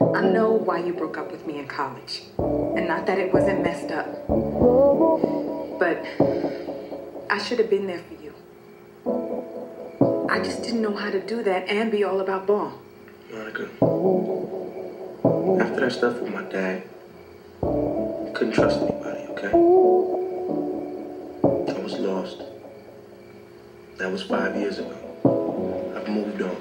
I know why you broke up with me in college. And not that it wasn't messed up. But I should have been there for you. I just didn't know how to do that and be all about ball. Monica, after that stuff with my dad, couldn't trust anybody, okay? I was lost. That was five years ago. I've moved on.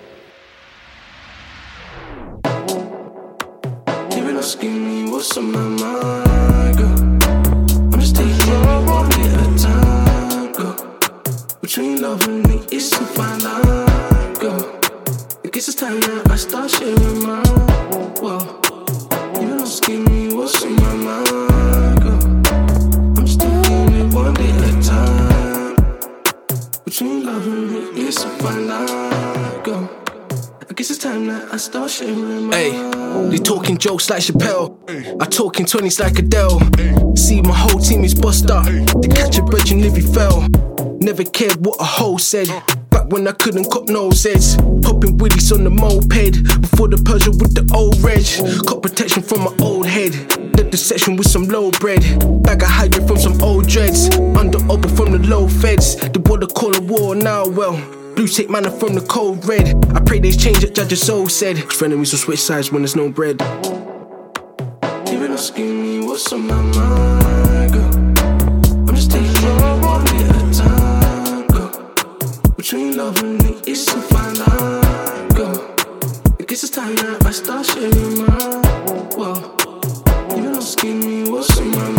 Asking me what's on my mind, girl. I'm just taking it one day at a time, girl. Between love and me, it's a fine line, girl. I guess it's time that I start sharing my well. Even asking me what's on my mind, girl. I'm just taking it one day at a time. Between love and me, it's a fine line, girl. I guess it's time that I start sharing my Hey, they talking jokes like Chappelle. I talk in 20s like Adele. See, my whole team is bust up. To catch a bird, you nearly fell. Never cared what a hoe said. Oh. Back when I couldn't cop no Zeds. Popping willies on the moped. Before the Persia with the old reg. Cop protection from my old head. Led the section with some low bread. Bag of hydra from some old dreads. Under open from the low feds. The border call a war now, well. Blue tape manna from the cold red. I pray they change it, Judge Soul said. Frenemies will switch sides when there's no bread. Even asking me what's on my mind, girl. I'm just taking it one day at a time, girl. Between love and me, it's a fine line, girl. I guess it's time that I start sharing my well. Even asking me what's on my mind,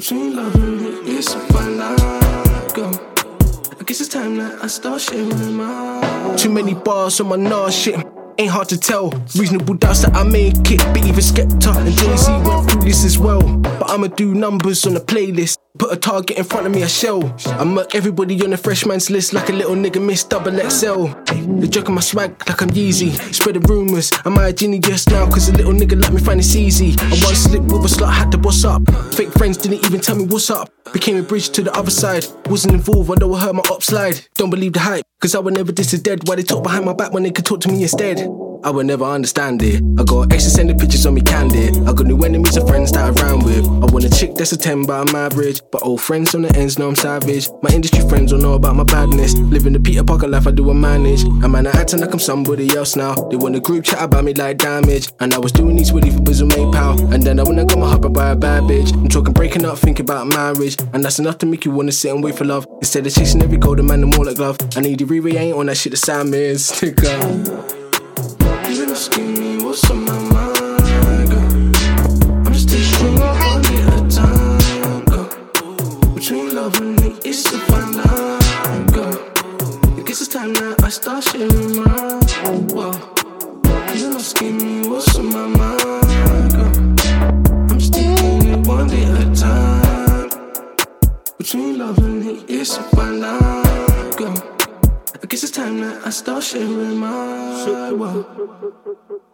Between love and a fine line, girl. I guess it's time that I start sharing my Too many bars on my nah shit. Ain't hard to tell. Reasonable doubts that I make it. But even Skepta and Jay Z went through this as well. But I'ma do numbers on the playlist. Put a target in front of me, I shell. I murk everybody on the freshman's list like a little nigga miss double XL. They joking my swag like I'm Yeezy. Spreading rumors. Am I a genie just now? Cause a little nigga like me find it's easy. I once slipped with a slut, had to boss up. Fake friends didn't even tell me what's up. Became a bridge to the other side. Wasn't involved, I know I heard my up slide. Don't believe the hype. Cause I would never diss the dead. Why they talk behind my back when they could talk to me instead? I would never understand it. I got extra sending pictures on me candid. I got new enemies and friends that I ran with. That's a 10, but I'm average. But old friends on the ends know I'm savage. My industry friends don't know about my badness. Living the Peter Parker life, I do a manage. And man, I acting like I'm somebody else now. They want a group chat about me like damage. And I was doing these really for Bizzle make pal. And then I when I got my heart by a bad bitch. I'm talking breaking up, thinking about marriage. And that's enough to make you wanna sit and wait for love. Instead of chasing every golden man and more like glove. I need the re ain't on that shit the Sam is. Nigga. Start sharing my well. Even asking me what's on my mind, girl. I'm taking it one day at a time. Between love and hate, it's a fine line, girl. I guess it's time that I start sharing my well.